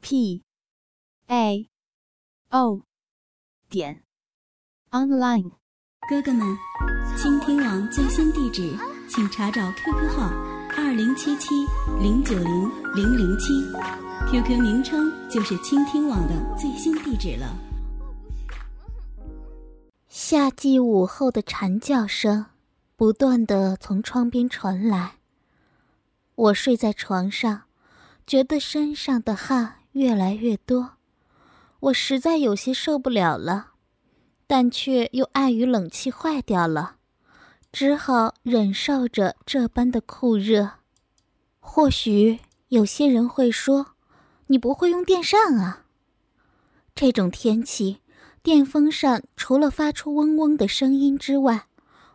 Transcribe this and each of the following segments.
p a o 点 online，哥哥们，倾听网最新地址，请查找 QQ 号二零七七零九零零零七，QQ 名称就是倾听网的最新地址了。夏季午后的蝉叫声不断的从窗边传来，我睡在床上，觉得身上的汗。越来越多，我实在有些受不了了，但却又碍于冷气坏掉了，只好忍受着这般的酷热。或许有些人会说：“你不会用电扇啊？”这种天气，电风扇除了发出嗡嗡的声音之外，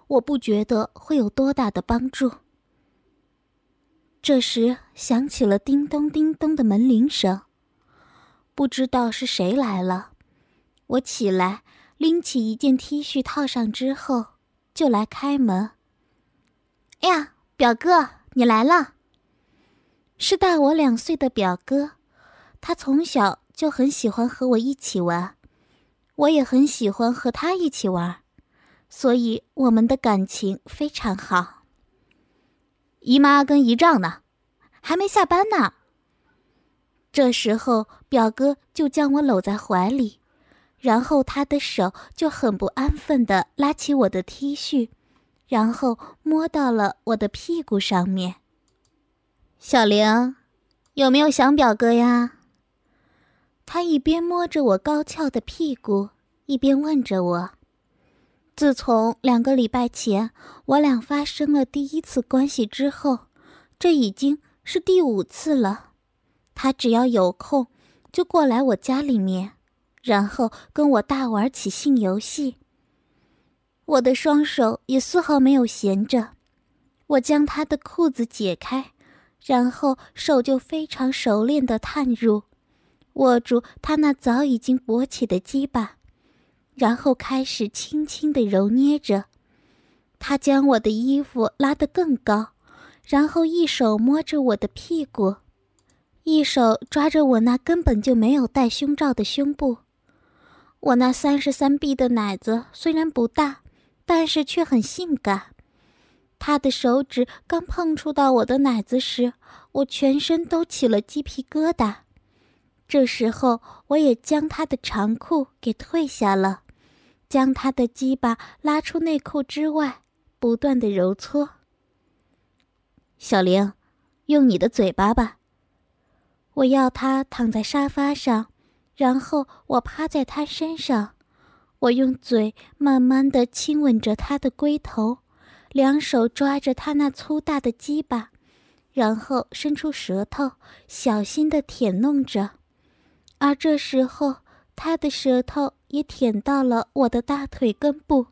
我不觉得会有多大的帮助。这时响起了叮咚叮咚的门铃声。不知道是谁来了，我起来拎起一件 T 恤套上之后，就来开门。哎呀，表哥，你来了！是大我两岁的表哥，他从小就很喜欢和我一起玩，我也很喜欢和他一起玩，所以我们的感情非常好。姨妈跟姨丈呢？还没下班呢。这时候，表哥就将我搂在怀里，然后他的手就很不安分地拉起我的 T 恤，然后摸到了我的屁股上面。小玲，有没有想表哥呀？他一边摸着我高翘的屁股，一边问着我。自从两个礼拜前我俩发生了第一次关系之后，这已经是第五次了。他只要有空，就过来我家里面，然后跟我大玩起性游戏。我的双手也丝毫没有闲着，我将他的裤子解开，然后手就非常熟练地探入，握住他那早已经勃起的鸡巴，然后开始轻轻地揉捏着。他将我的衣服拉得更高，然后一手摸着我的屁股。一手抓着我那根本就没有戴胸罩的胸部，我那三十三 B 的奶子虽然不大，但是却很性感。他的手指刚碰触到我的奶子时，我全身都起了鸡皮疙瘩。这时候，我也将他的长裤给退下了，将他的鸡巴拉出内裤之外，不断的揉搓。小玲，用你的嘴巴吧。我要他躺在沙发上，然后我趴在他身上，我用嘴慢慢的亲吻着他的龟头，两手抓着他那粗大的鸡巴，然后伸出舌头，小心的舔弄着，而这时候他的舌头也舔到了我的大腿根部。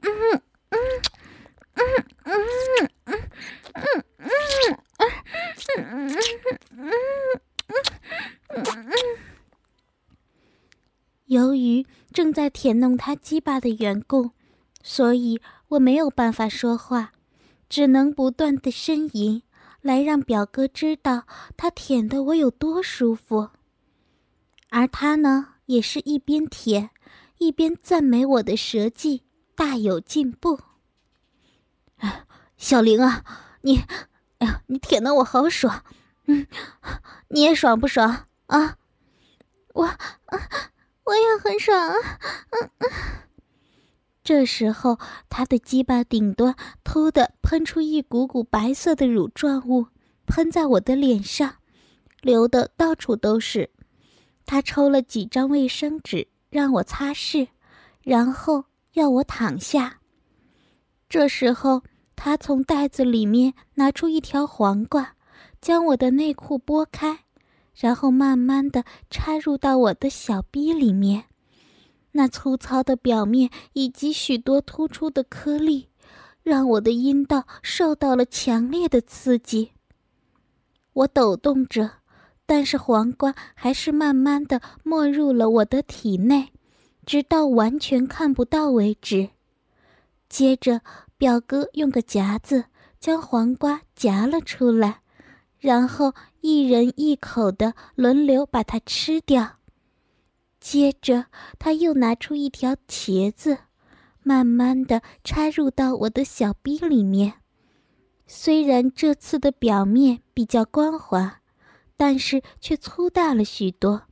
嗯嗯嗯嗯嗯嗯嗯。由于正在舔弄他鸡巴的缘故，所以我没有办法说话，只能不断的呻吟，来让表哥知道他舔的我有多舒服。而他呢，也是一边舔，一边赞美我的舌技大有进步。小玲啊，你。哎呀，你舔的我好爽，嗯，你也爽不爽啊？我啊，我也很爽啊，嗯嗯。这时候，他的鸡巴顶端突的喷出一股股白色的乳状物，喷在我的脸上，流的到处都是。他抽了几张卫生纸让我擦拭，然后要我躺下。这时候。他从袋子里面拿出一条黄瓜，将我的内裤拨开，然后慢慢的插入到我的小逼里面。那粗糙的表面以及许多突出的颗粒，让我的阴道受到了强烈的刺激。我抖动着，但是黄瓜还是慢慢的没入了我的体内，直到完全看不到为止。接着，表哥用个夹子将黄瓜夹了出来，然后一人一口的轮流把它吃掉。接着，他又拿出一条茄子，慢慢的插入到我的小逼里面。虽然这次的表面比较光滑，但是却粗大了许多。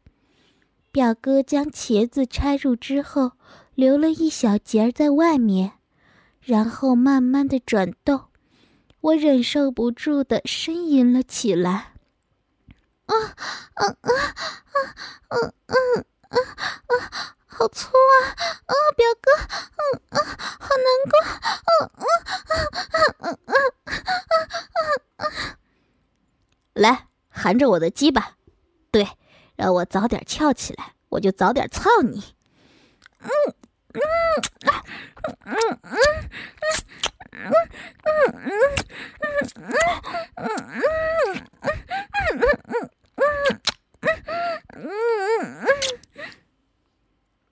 表哥将茄子插入之后，留了一小截儿在外面，然后慢慢的转动。我忍受不住的呻吟了起来。啊啊啊啊啊啊！啊啊，好粗啊！啊，表哥，嗯啊，好难过，嗯嗯嗯嗯嗯嗯嗯来，含着我的鸡巴，对，让我早点翘起来，我就早点操你。嗯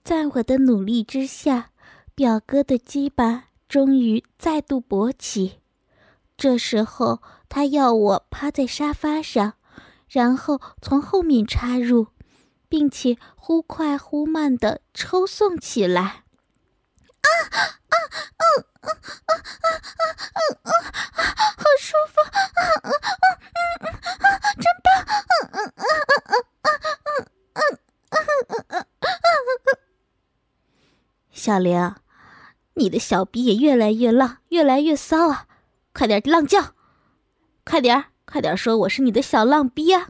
在我的努力之下，表哥的鸡巴终于再度勃起。这时候，他要我趴在沙发上，然后从后面插入，并且忽快忽慢的抽送起来。啊啊啊啊啊啊啊啊啊！好舒服啊啊啊啊啊！真棒啊啊啊啊啊啊啊啊啊啊啊！小玲，你的小逼也越来越浪，越来越骚啊！快点浪叫，快点儿，快点儿说我是你的小浪逼啊！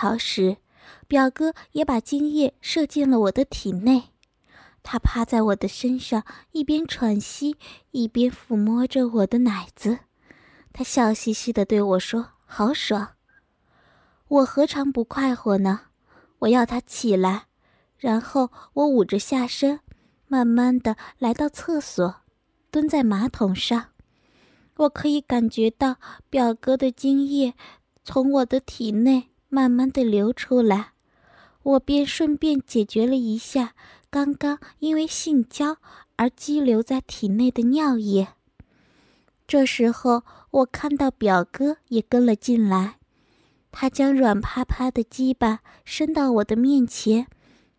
潮时，表哥也把精液射进了我的体内。他趴在我的身上，一边喘息，一边抚摸着我的奶子。他笑嘻嘻地对我说：“好爽。”我何尝不快活呢？我要他起来，然后我捂着下身，慢慢地来到厕所，蹲在马桶上。我可以感觉到表哥的精液从我的体内慢慢的流出来，我便顺便解决了一下。刚刚因为性交而积留在体内的尿液。这时候，我看到表哥也跟了进来，他将软趴趴的鸡巴伸到我的面前，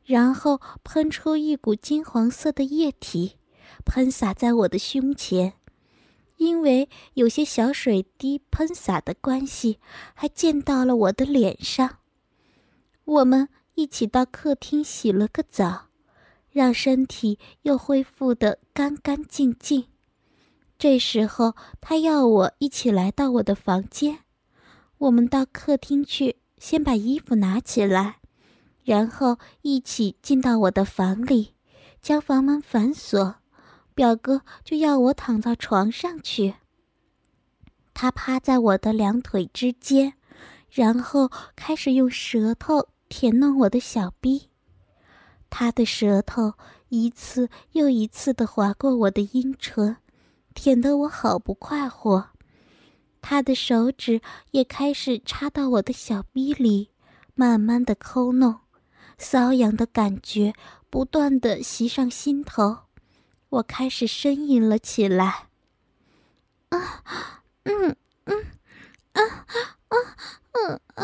然后喷出一股金黄色的液体，喷洒在我的胸前。因为有些小水滴喷洒的关系，还溅到了我的脸上。我们一起到客厅洗了个澡。让身体又恢复得干干净净。这时候，他要我一起来到我的房间。我们到客厅去，先把衣服拿起来，然后一起进到我的房里，将房门反锁。表哥就要我躺到床上去。他趴在我的两腿之间，然后开始用舌头舔弄我的小逼。他的舌头一次又一次地划过我的阴唇，舔得我好不快活。他的手指也开始插到我的小逼里，慢慢地抠弄，瘙痒的感觉不断地袭上心头，我开始呻吟了起来。啊，嗯嗯，啊啊啊啊啊，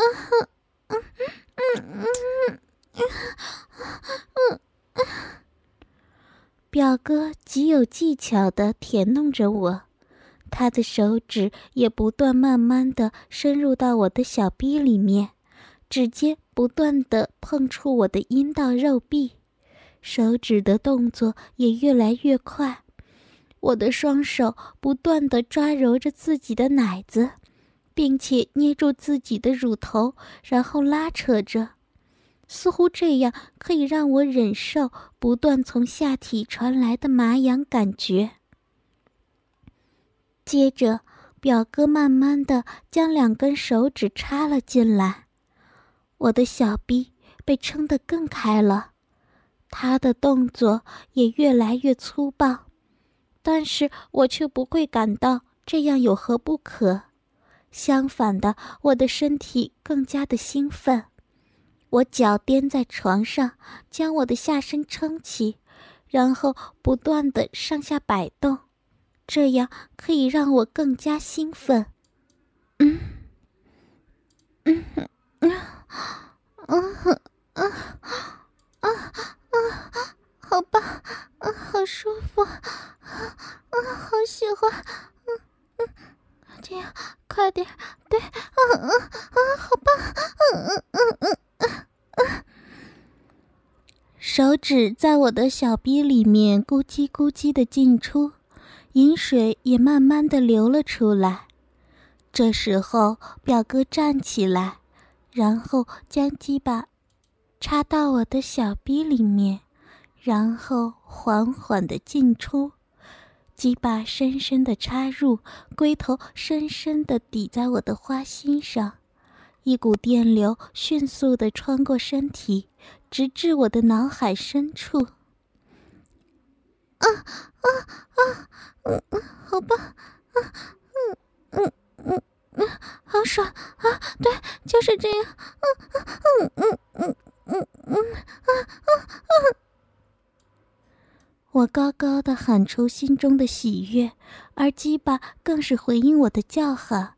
嗯嗯嗯。表哥极有技巧的舔弄着我，他的手指也不断慢慢的深入到我的小臂里面，指尖不断的碰触我的阴道肉壁，手指的动作也越来越快。我的双手不断的抓揉着自己的奶子，并且捏住自己的乳头，然后拉扯着，似乎这样可以让我忍受不断从下体传来的麻痒感觉。接着，表哥慢慢的将两根手指插了进来，我的小臂被撑得更开了，他的动作也越来越粗暴。但是我却不会感到这样有何不可，相反的，我的身体更加的兴奋。我脚颠在床上，将我的下身撑起，然后不断的上下摆动，这样可以让我更加兴奋。嗯，嗯，嗯，嗯，嗯，啊，啊。好棒，啊，好舒服，啊，好喜欢，嗯嗯，这样快点，对，嗯嗯嗯，好棒，嗯嗯嗯嗯嗯嗯，手指在我的小臂里面咕叽咕叽的进出，饮水也慢慢的流了出来。这时候，表哥站起来，然后将鸡巴插到我的小臂里面。然后缓缓的进出，鸡巴深深的插入，龟头深深的抵在我的花心上，一股电流迅速的穿过身体，直至我的脑海深处。啊啊啊！嗯嗯，好棒！啊嗯嗯嗯嗯，好爽啊！对，就是这样。嗯嗯嗯嗯嗯嗯啊啊啊！我高高的喊出心中的喜悦，而鸡巴更是回应我的叫喊，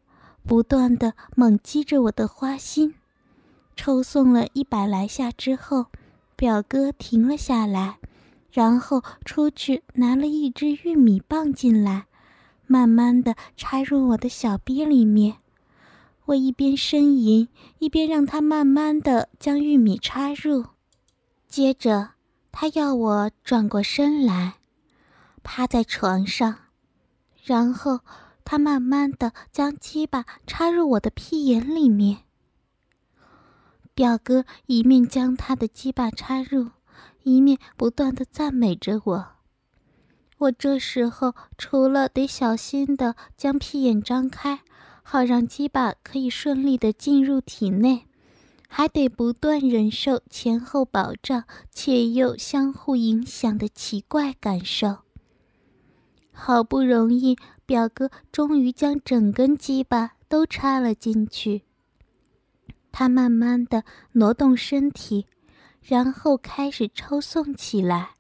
不断的猛击着我的花心。抽送了一百来下之后，表哥停了下来，然后出去拿了一支玉米棒进来，慢慢的插入我的小逼里面。我一边呻吟，一边让他慢慢的将玉米插入，接着。他要我转过身来，趴在床上，然后他慢慢的将鸡巴插入我的屁眼里面。表哥一面将他的鸡巴插入，一面不断的赞美着我。我这时候除了得小心的将屁眼张开，好让鸡巴可以顺利的进入体内。还得不断忍受前后保障且又相互影响的奇怪感受。好不容易，表哥终于将整根鸡巴都插了进去。他慢慢的挪动身体，然后开始抽送起来。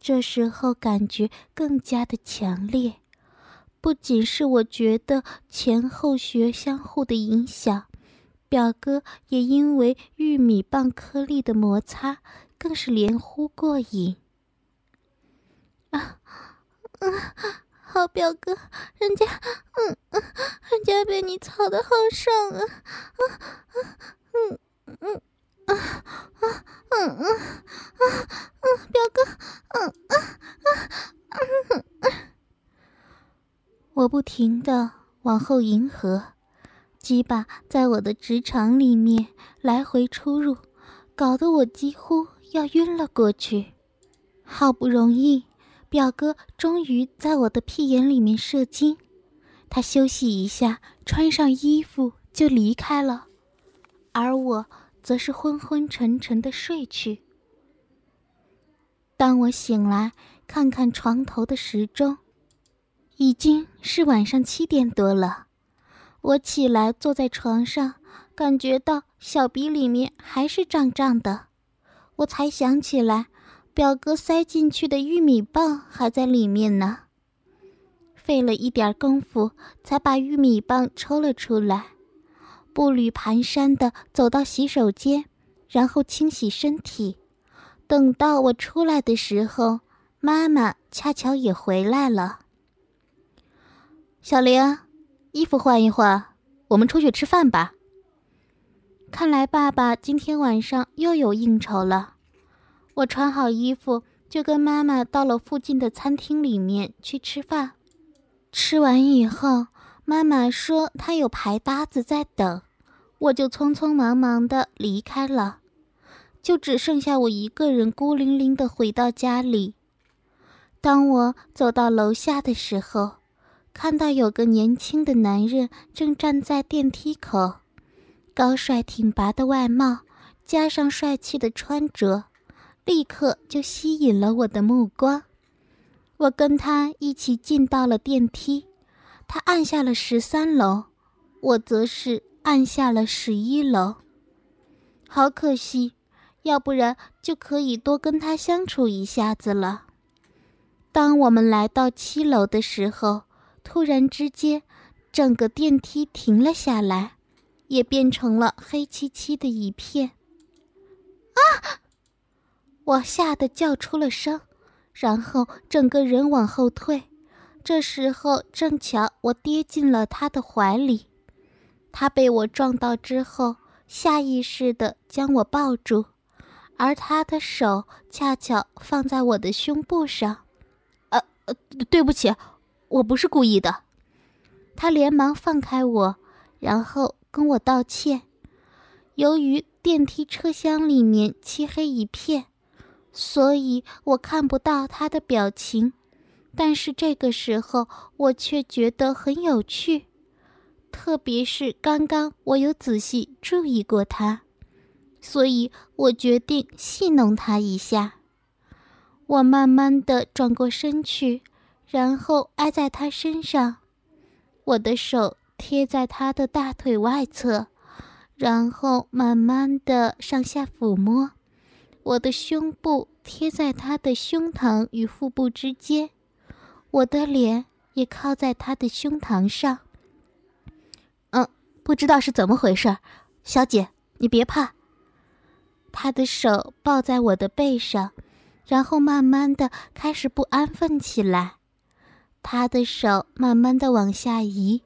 这时候感觉更加的强烈，不仅是我觉得前后穴相互的影响。表哥也因为玉米棒颗粒的摩擦，更是连呼过瘾。啊，嗯，好表哥，人家，嗯嗯，人家被你操的好爽啊，啊啊，嗯嗯，啊啊嗯嗯啊嗯，表哥，嗯啊啊嗯嗯，我不停的往后迎合。鸡巴在我的直肠里面来回出入，搞得我几乎要晕了过去。好不容易，表哥终于在我的屁眼里面射精，他休息一下，穿上衣服就离开了，而我则是昏昏沉沉的睡去。当我醒来，看看床头的时钟，已经是晚上七点多了。我起来，坐在床上，感觉到小鼻里面还是胀胀的，我才想起来，表哥塞进去的玉米棒还在里面呢。费了一点功夫，才把玉米棒抽了出来，步履蹒跚的走到洗手间，然后清洗身体。等到我出来的时候，妈妈恰巧也回来了。小玲，衣服换一换，我们出去吃饭吧。看来爸爸今天晚上又有应酬了。我穿好衣服，就跟妈妈到了附近的餐厅里面去吃饭。吃完以后，妈妈说她有排搭子在等，我就匆匆忙忙的离开了。就只剩下我一个人孤零零的回到家里。当我走到楼下的时候，看到有个年轻的男人正站在电梯口，高帅挺拔的外貌加上帅气的穿着，立刻就吸引了我的目光。我跟他一起进到了电梯，他按下了十三楼，我则是按下了十一楼。好可惜。要不然就可以多跟他相处一下子了。当我们来到七楼的时候，突然之间，整个电梯停了下来，也变成了黑漆漆的一片。啊！我吓得叫出了声，然后整个人往后退。这时候正巧我跌进了他的怀里，他被我撞到之后，下意识地将我抱住。而他的手恰巧放在我的胸部上，呃呃，对不起，我不是故意的。他连忙放开我，然后跟我道歉。由于电梯车厢里面漆黑一片，所以我看不到他的表情。但是这个时候，我却觉得很有趣，特别是刚刚我有仔细注意过他。所以我决定戏弄他一下。我慢慢的转过身去，然后挨在他身上，我的手贴在他的大腿外侧，然后慢慢的上下抚摸，我的胸部贴在他的胸膛与腹部之间，我的脸也靠在他的胸膛上。嗯，不知道是怎么回事，小姐，你别怕。他的手抱在我的背上，然后慢慢的开始不安分起来。他的手慢慢的往下移，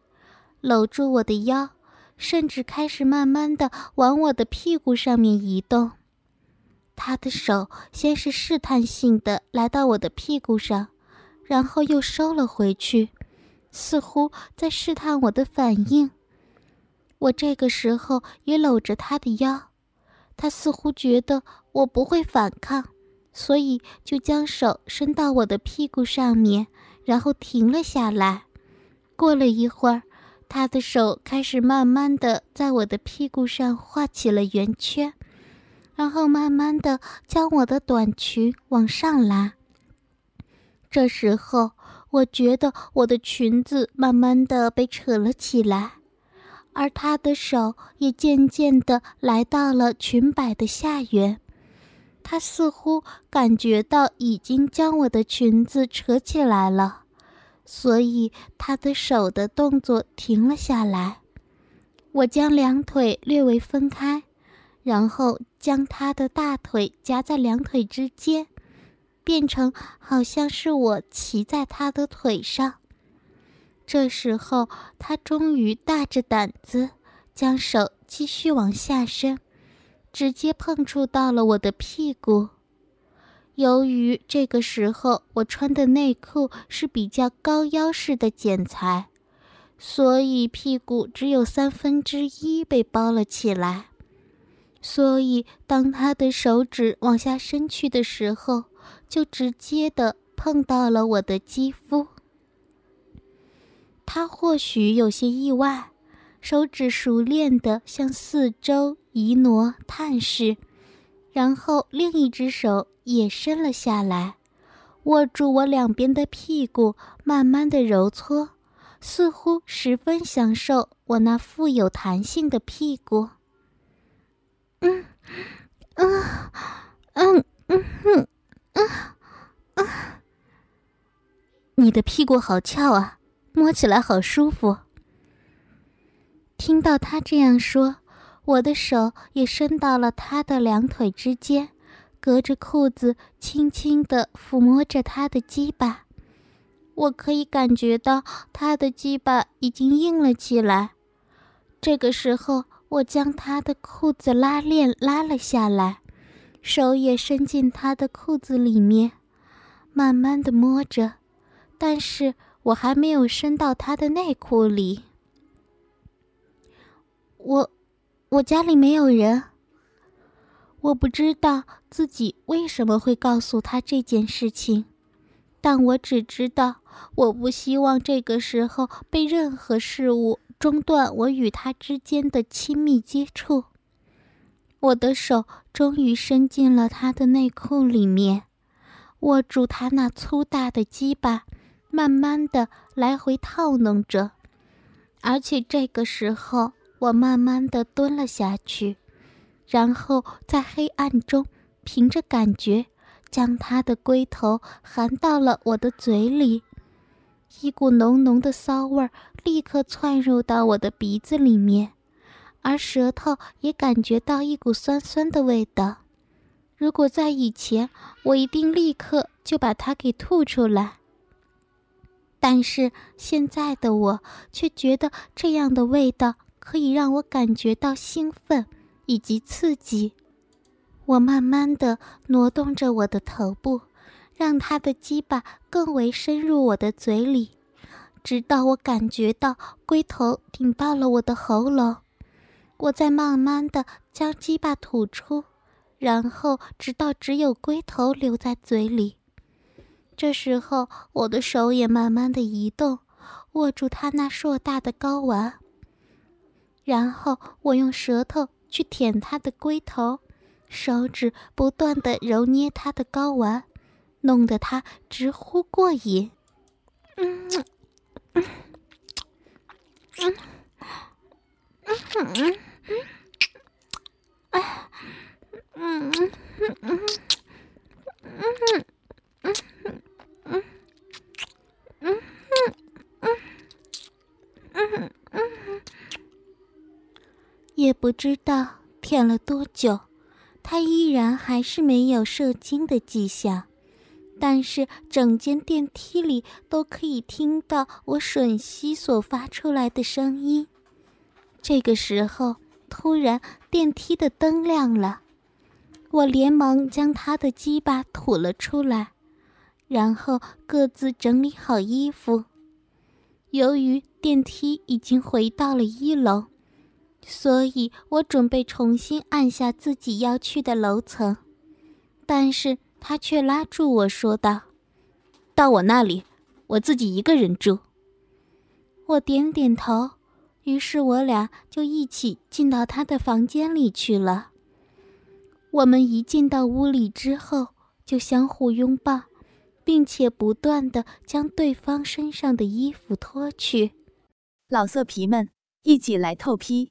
搂住我的腰，甚至开始慢慢的往我的屁股上面移动。他的手先是试探性的来到我的屁股上，然后又收了回去，似乎在试探我的反应。我这个时候也搂着他的腰。他似乎觉得我不会反抗，所以就将手伸到我的屁股上面，然后停了下来。过了一会儿，他的手开始慢慢的在我的屁股上画起了圆圈，然后慢慢的将我的短裙往上拉。这时候，我觉得我的裙子慢慢的被扯了起来。而他的手也渐渐地来到了裙摆的下缘，他似乎感觉到已经将我的裙子扯起来了，所以他的手的动作停了下来。我将两腿略微分开，然后将他的大腿夹在两腿之间，变成好像是我骑在他的腿上。这时候，他终于大着胆子，将手继续往下伸，直接碰触到了我的屁股。由于这个时候我穿的内裤是比较高腰式的剪裁，所以屁股只有三分之一被包了起来。所以，当他的手指往下伸去的时候，就直接的碰到了我的肌肤。他或许有些意外，手指熟练的向四周移挪探视，然后另一只手也伸了下来，握住我两边的屁股，慢慢的揉搓，似乎十分享受我那富有弹性的屁股。嗯，嗯，嗯，嗯，嗯，嗯，嗯，你的屁股好翘啊！摸起来好舒服。听到他这样说，我的手也伸到了他的两腿之间，隔着裤子轻轻地抚摸着他的鸡巴。我可以感觉到他的鸡巴已经硬了起来。这个时候，我将他的裤子拉链拉了下来，手也伸进他的裤子里面，慢慢的摸着，但是我还没有伸到他的内裤里。我，我家里没有人。我不知道自己为什么会告诉他这件事情，但我只知道，我不希望这个时候被任何事物。中断我与他之间的亲密接触，我的手终于伸进了他的内裤里面，握住他那粗大的鸡巴，慢慢的来回套弄着，而且这个时候我慢慢的蹲了下去，然后在黑暗中凭着感觉，将他的龟头含到了我的嘴里。一股浓浓的骚味儿立刻窜入到我的鼻子里面，而舌头也感觉到一股酸酸的味道。如果在以前，我一定立刻就把它给吐出来。但是现在的我却觉得这样的味道可以让我感觉到兴奋以及刺激。我慢慢的挪动着我的头部。让他的鸡巴更为深入我的嘴里，直到我感觉到龟头顶到了我的喉咙，我再慢慢的将鸡巴吐出，然后直到只有龟头留在嘴里。这时候，我的手也慢慢的移动，握住他那硕大的睾丸，然后我用舌头去舔他的龟头，手指不断的揉捏他的睾丸。弄得他直呼过瘾。嗯嗯嗯嗯嗯嗯哎嗯嗯嗯嗯嗯嗯嗯嗯嗯也不知道舔了多久，他依然还是没有射精的迹象。但是整间电梯里都可以听到我吮吸所发出来的声音。这个时候，突然电梯的灯亮了，我连忙将他的鸡巴吐了出来，然后各自整理好衣服。由于电梯已经回到了一楼，所以我准备重新按下自己要去的楼层，但是。他却拉住我说道：“到我那里，我自己一个人住。”我点点头，于是我俩就一起进到他的房间里去了。我们一进到屋里之后，就相互拥抱，并且不断的将对方身上的衣服脱去。老色皮们，一起来透批！